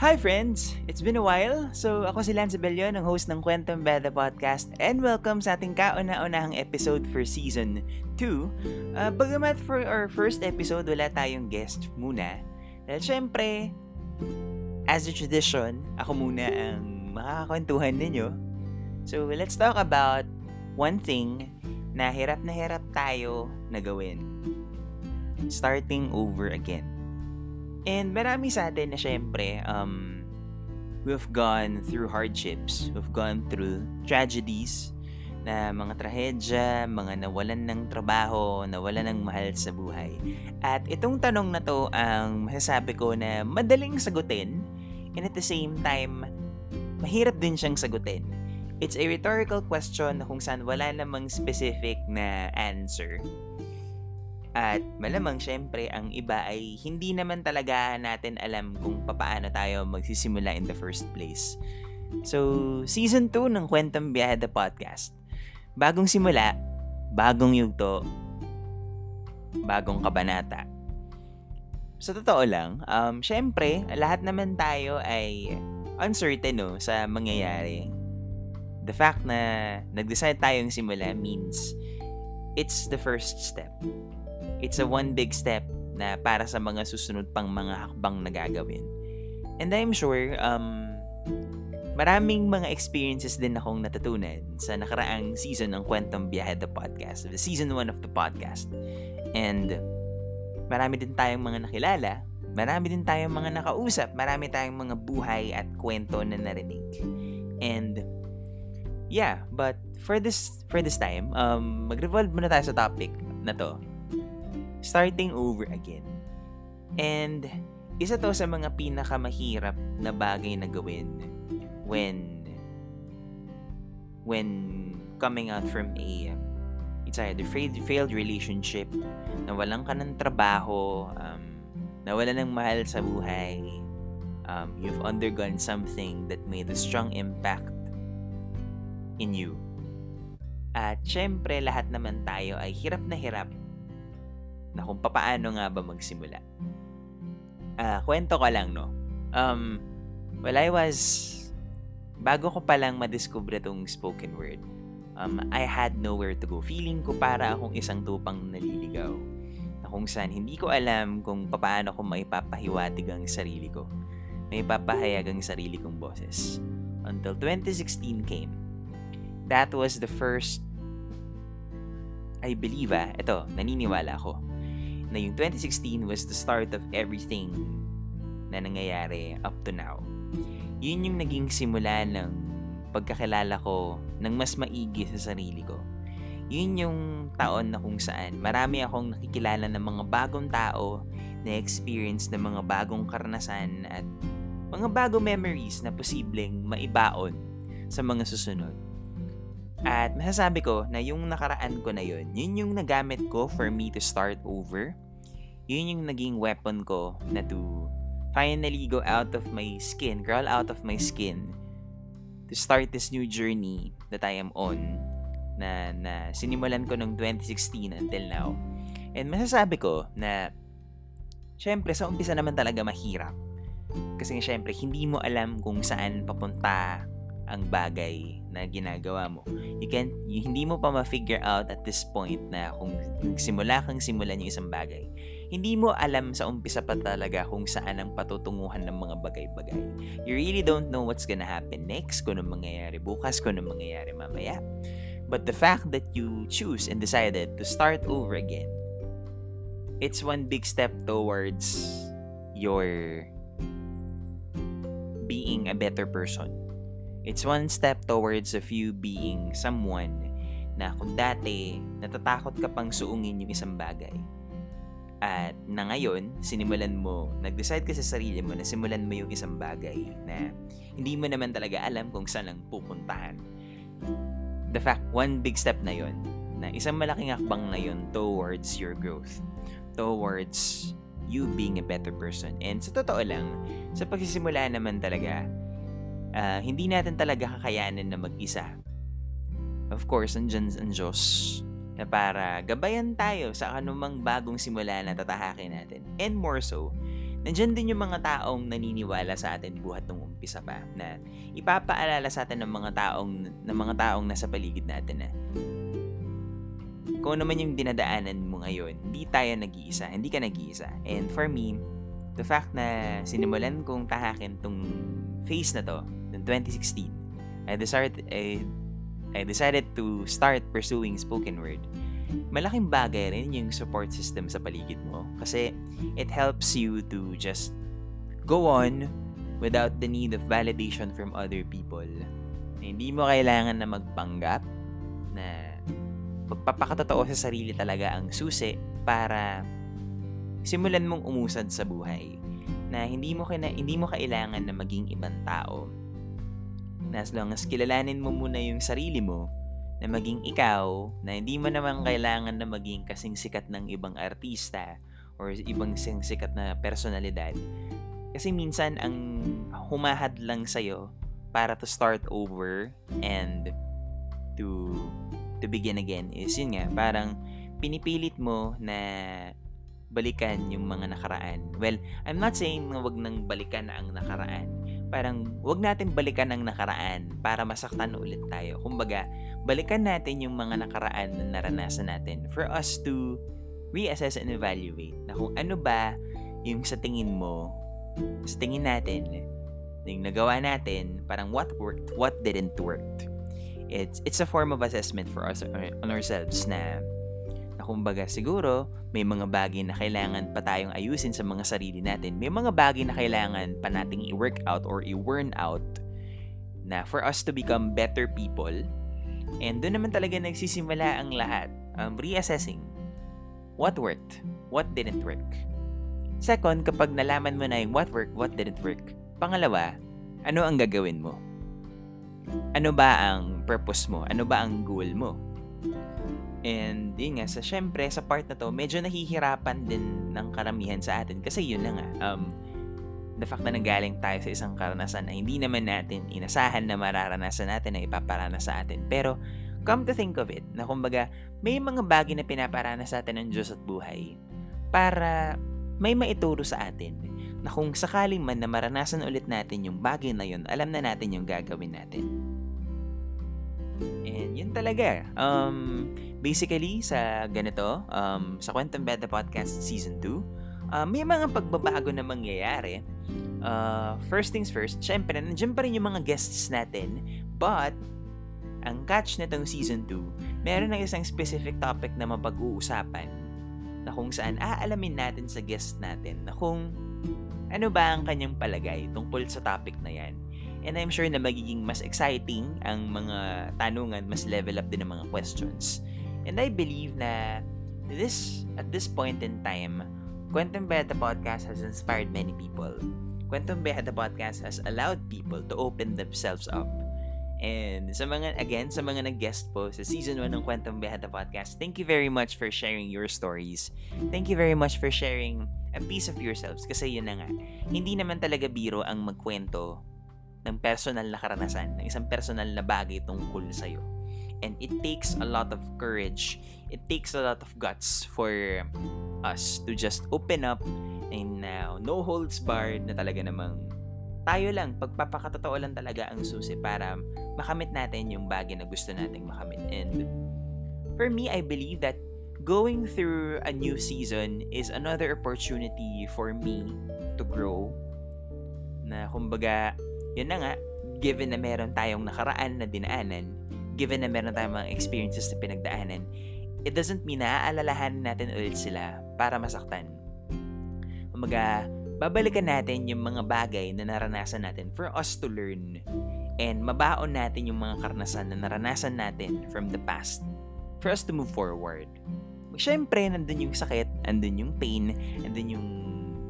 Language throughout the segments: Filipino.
Hi friends! It's been a while. So ako si Lance Abellion, ang host ng Kwentong Beda Podcast and welcome sa ating kauna-unahang episode for Season 2. Uh, bagamat for our first episode, wala tayong guest muna. Dahil syempre, as a tradition, ako muna ang makakakwentuhan ninyo. So let's talk about one thing na hirap na hirap tayo na gawin. Starting over again. And marami sa atin na syempre, um, we've gone through hardships. We've gone through tragedies na mga trahedya, mga nawalan ng trabaho, nawalan ng mahal sa buhay. At itong tanong na to ang masasabi ko na madaling sagutin and at the same time, mahirap din siyang sagutin. It's a rhetorical question na kung saan wala namang specific na answer. At malamang syempre ang iba ay hindi naman talaga natin alam kung paano tayo magsisimula in the first place. So, season 2 ng Kwentong Biyahe the Podcast. Bagong simula, bagong yugto, bagong kabanata. Sa totoo lang, um, syempre, lahat naman tayo ay uncertain no, sa mangyayari. The fact na nag-decide tayong simula means it's the first step it's a one big step na para sa mga susunod pang mga hakbang na gagawin. And I'm sure, um, maraming mga experiences din akong natutunan sa nakaraang season ng Kwentong Biyahe the Podcast, the season 1 of the podcast. And marami din tayong mga nakilala, marami din tayong mga nakausap, marami tayong mga buhay at kwento na narinig. And yeah, but for this for this time, um, mag-revolve muna tayo sa topic na to starting over again. And isa to sa mga pinakamahirap na bagay na gawin when when coming out from a it's either failed, failed relationship, nawalan ka ng trabaho, um, nawalan ng mahal sa buhay, um, you've undergone something that made a strong impact in you. At syempre, lahat naman tayo ay hirap na hirap na kung papaano nga ba magsimula. Ah, uh, kwento ko lang, no? Um, well, I was, bago ko palang madiscover itong spoken word, um, I had nowhere to go. Feeling ko para akong isang tupang naliligaw. Na kung saan hindi ko alam kung paano ko maipapahiwatig ang sarili ko. May papahayag ang sarili kong boses. Until 2016 came. That was the first I believe ah, ito, naniniwala ako na yung 2016 was the start of everything na nangyayari up to now. Yun yung naging simula ng pagkakilala ko ng mas maigi sa sarili ko. Yun yung taon na kung saan marami akong nakikilala ng mga bagong tao na experience ng mga bagong karanasan at mga bagong memories na posibleng maibaon sa mga susunod. At masasabi ko na yung nakaraan ko na yun, yun yung nagamit ko for me to start over. Yun yung naging weapon ko na to finally go out of my skin, crawl out of my skin to start this new journey that I am on na, na sinimulan ko noong 2016 until now. And masasabi ko na syempre sa umpisa naman talaga mahirap. Kasi syempre hindi mo alam kung saan papunta ang bagay na ginagawa mo. You can hindi mo pa ma-figure out at this point na kung simula kang simulan yung isang bagay. Hindi mo alam sa umpisa pa talaga kung saan ang patutunguhan ng mga bagay-bagay. You really don't know what's gonna happen next, kung anong mangyayari bukas, kung anong mangyayari mamaya. But the fact that you choose and decided to start over again, it's one big step towards your being a better person It's one step towards of you being someone na kung dati natatakot ka pang suungin yung isang bagay. At na ngayon, sinimulan mo, nag-decide ka sa sarili mo na simulan mo yung isang bagay na hindi mo naman talaga alam kung saan lang pupuntahan. The fact, one big step na yon na isang malaking hakbang na yun towards your growth. Towards you being a better person. And sa totoo lang, sa pagsisimula naman talaga, uh, hindi natin talaga kakayanin na mag-isa. Of course, andyan ang Diyos na para gabayan tayo sa anumang bagong simula na tatahakin natin. And more so, nandyan din yung mga taong naniniwala sa atin buhat ng umpisa pa na ipapaalala sa atin ng mga taong ng mga taong nasa paligid natin na kung ano man yung dinadaanan mo ngayon, hindi tayo nag-iisa, hindi ka nag-iisa. And for me, the fact na sinimulan kong tahakin tong phase na to, ng 2016, I decided, I, I decided to start pursuing spoken word. Malaking bagay rin yung support system sa paligid mo kasi it helps you to just go on without the need of validation from other people. hindi mo kailangan na magpanggap na pagpapakatotoo sa sarili talaga ang susi para simulan mong umusad sa buhay na hindi mo kina, hindi mo kailangan na maging ibang tao. Na as long as kilalanin mo muna yung sarili mo, na maging ikaw, na hindi mo naman kailangan na maging kasing sikat ng ibang artista or ibang sikat na personalidad. Kasi minsan ang humahad lang sa'yo para to start over and to to begin again is yun nga, parang pinipilit mo na balikan yung mga nakaraan. Well, I'm not saying na wag nang balikan ang nakaraan. Parang wag natin balikan ang nakaraan para masaktan ulit tayo. Kumbaga, balikan natin yung mga nakaraan na naranasan natin for us to reassess and evaluate na kung ano ba yung sa tingin mo, sa tingin natin, yung nagawa natin, parang what worked, what didn't work it's it's a form of assessment for us on ourselves na kumbaga siguro may mga bagay na kailangan pa tayong ayusin sa mga sarili natin. May mga bagay na kailangan pa nating i-work out or i-worn out na for us to become better people. And doon naman talaga nagsisimula ang lahat. Um, reassessing what worked, what didn't work. Second, kapag nalaman mo na yung what worked, what didn't work. Pangalawa, ano ang gagawin mo? ano ba ang purpose mo? Ano ba ang goal mo? And yun nga, sa syempre, sa part na to, medyo nahihirapan din ng karamihan sa atin. Kasi yun na nga, um, the fact na nanggaling tayo sa isang karanasan na hindi naman natin inasahan na mararanasan natin na ipaparana sa atin. Pero, come to think of it, na kumbaga, may mga bagay na pinaparana sa atin ng Diyos at buhay para may maituro sa atin na kung sakaling man na maranasan ulit natin yung bagay na yun, alam na natin yung gagawin natin. And yun talaga. Um, basically, sa ganito, um, sa Kwentong Beda Podcast Season 2, uh, um, may mga pagbabago na mangyayari. Uh, first things first, syempre, nandiyan pa rin yung mga guests natin, but ang catch nitong Season 2, meron ng isang specific topic na mapag-uusapan na kung saan aalamin natin sa guest natin na kung ano ba ang kanyang palagay tungkol sa topic na yan? And I'm sure na magiging mas exciting ang mga tanungan, mas level up din ang mga questions. And I believe na this at this point in time, Quantum Beta Podcast has inspired many people. Quantum Beta Podcast has allowed people to open themselves up. And sa mga, again, sa mga nag-guest po sa season 1 ng Quantum Beta Podcast, thank you very much for sharing your stories. Thank you very much for sharing a piece of yourselves kasi yun na nga. Hindi naman talaga biro ang magkwento ng personal na karanasan, ng isang personal na bagay tungkol sa'yo. And it takes a lot of courage. It takes a lot of guts for us to just open up and now no holds barred na talaga namang tayo lang, pagpapakatotoo lang talaga ang susi para makamit natin yung bagay na gusto nating makamit. And for me, I believe that going through a new season is another opportunity for me to grow. Na kumbaga, yun na nga, given na meron tayong nakaraan na dinaanan, given na meron tayong mga experiences na pinagdaanan, it doesn't mean na aalalahanin natin ulit sila para masaktan. Kumbaga, babalikan natin yung mga bagay na naranasan natin for us to learn and mabaon natin yung mga karanasan na naranasan natin from the past for us to move forward. Siyempre, nandun yung sakit, nandun yung pain, nandun yung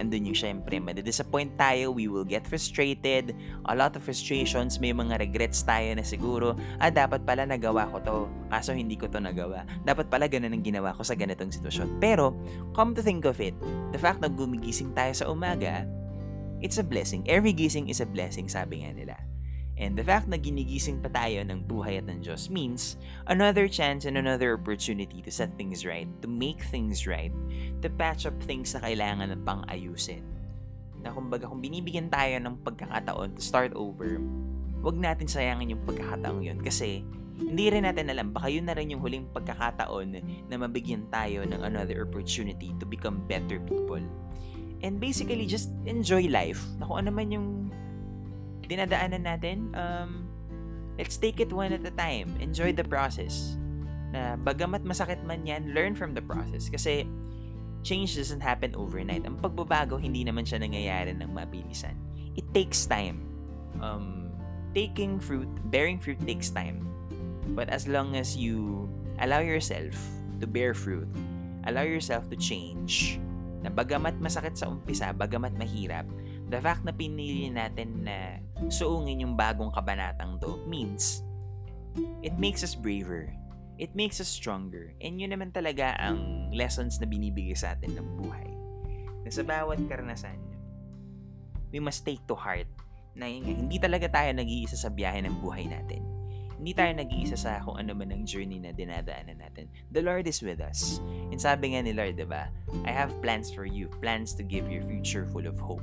andun yung syempre, madidisappoint tayo, we will get frustrated, a lot of frustrations, may mga regrets tayo na siguro, ah, dapat pala nagawa ko to, kaso hindi ko to nagawa. Dapat pala ganun ang ginawa ko sa ganitong sitwasyon. Pero, come to think of it, the fact na gumigising tayo sa umaga, it's a blessing. Every gising is a blessing, sabi nga nila. And the fact na ginigising pa tayo ng buhay at ng Diyos means another chance and another opportunity to set things right, to make things right, to patch up things na kailangan ng pang-ayusin. Na kumbaga kung binibigyan tayo ng pagkakataon to start over, wag natin sayangin yung pagkakataon yun kasi hindi rin natin alam, baka yun na rin yung huling pagkakataon na mabigyan tayo ng another opportunity to become better people. And basically, just enjoy life. Na kung ano man yung dinadaanan natin, um, let's take it one at a time. Enjoy the process. Na bagamat masakit man yan, learn from the process. Kasi change doesn't happen overnight. Ang pagbabago, hindi naman siya nangyayari ng mabilisan. It takes time. Um, taking fruit, bearing fruit takes time. But as long as you allow yourself to bear fruit, allow yourself to change, na bagamat masakit sa umpisa, bagamat mahirap, the fact na pinili natin na suungin yung bagong kabanatang to means it makes us braver. It makes us stronger. And yun naman talaga ang lessons na binibigay sa atin ng buhay. Na sa bawat karanasan, we must take to heart na hindi talaga tayo nag-iisa sa biyahe ng buhay natin. Hindi tayo nag-iisa sa kung ano man ang journey na dinadaanan natin. The Lord is with us. And sabi nga ni Lord, diba? I have plans for you. Plans to give your future full of hope.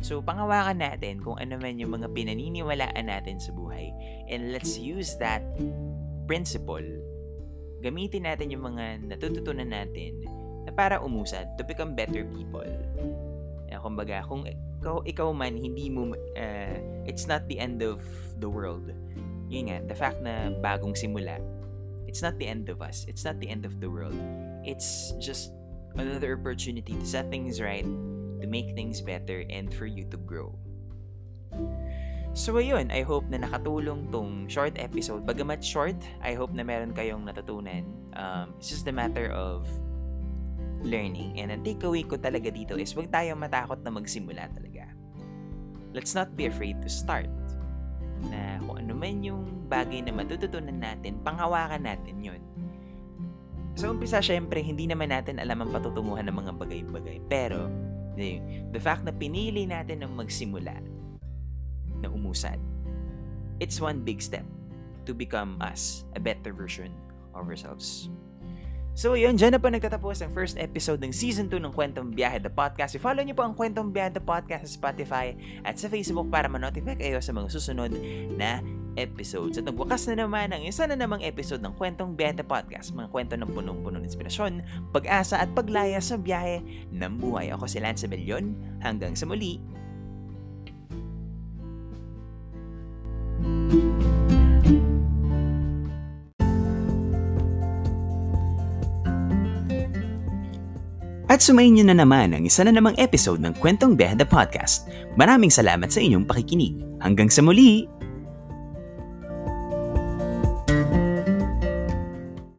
So, pangawakan natin kung ano man yung mga pinaniniwalaan natin sa buhay. And let's use that principle. Gamitin natin yung mga natututunan natin na para umusad to become better people. Uh, kumbaga, kung ikaw, ikaw man, hindi mo, uh, it's not the end of the world. Yun nga, the fact na bagong simula, it's not the end of us. It's not the end of the world. It's just another opportunity to set things right to make things better and for you to grow. So ayun, I hope na nakatulong tong short episode. Bagamat short, I hope na meron kayong natutunan. Um, it's just a matter of learning. And ang takeaway ko talaga dito is huwag tayong matakot na magsimula talaga. Let's not be afraid to start. Na kung ano man yung bagay na matututunan natin, panghawakan natin yun. Sa umpisa, syempre, hindi naman natin alam ang patutunguhan ng mga bagay-bagay. Pero, The fact na pinili natin ng magsimula na umusad, it's one big step to become us, a better version of ourselves. So yun, dyan na po nagtatapos ang first episode ng Season 2 ng Kwentong Biyahe The Podcast. I-follow niyo po ang Kwentong Biyahe The Podcast sa Spotify at sa Facebook para ma-notify kayo sa mga susunod na episodes. At nagwakas na naman ang isa na namang episode ng Kwentong Beta Podcast. Mga kwento ng punong-punong inspirasyon, pag-asa at paglaya sa biyahe ng buhay. Ako si Lance Abellion. Hanggang sa muli. At sumayin nyo na naman ang isa na namang episode ng Kwentong Behda Podcast. Maraming salamat sa inyong pakikinig. Hanggang sa muli!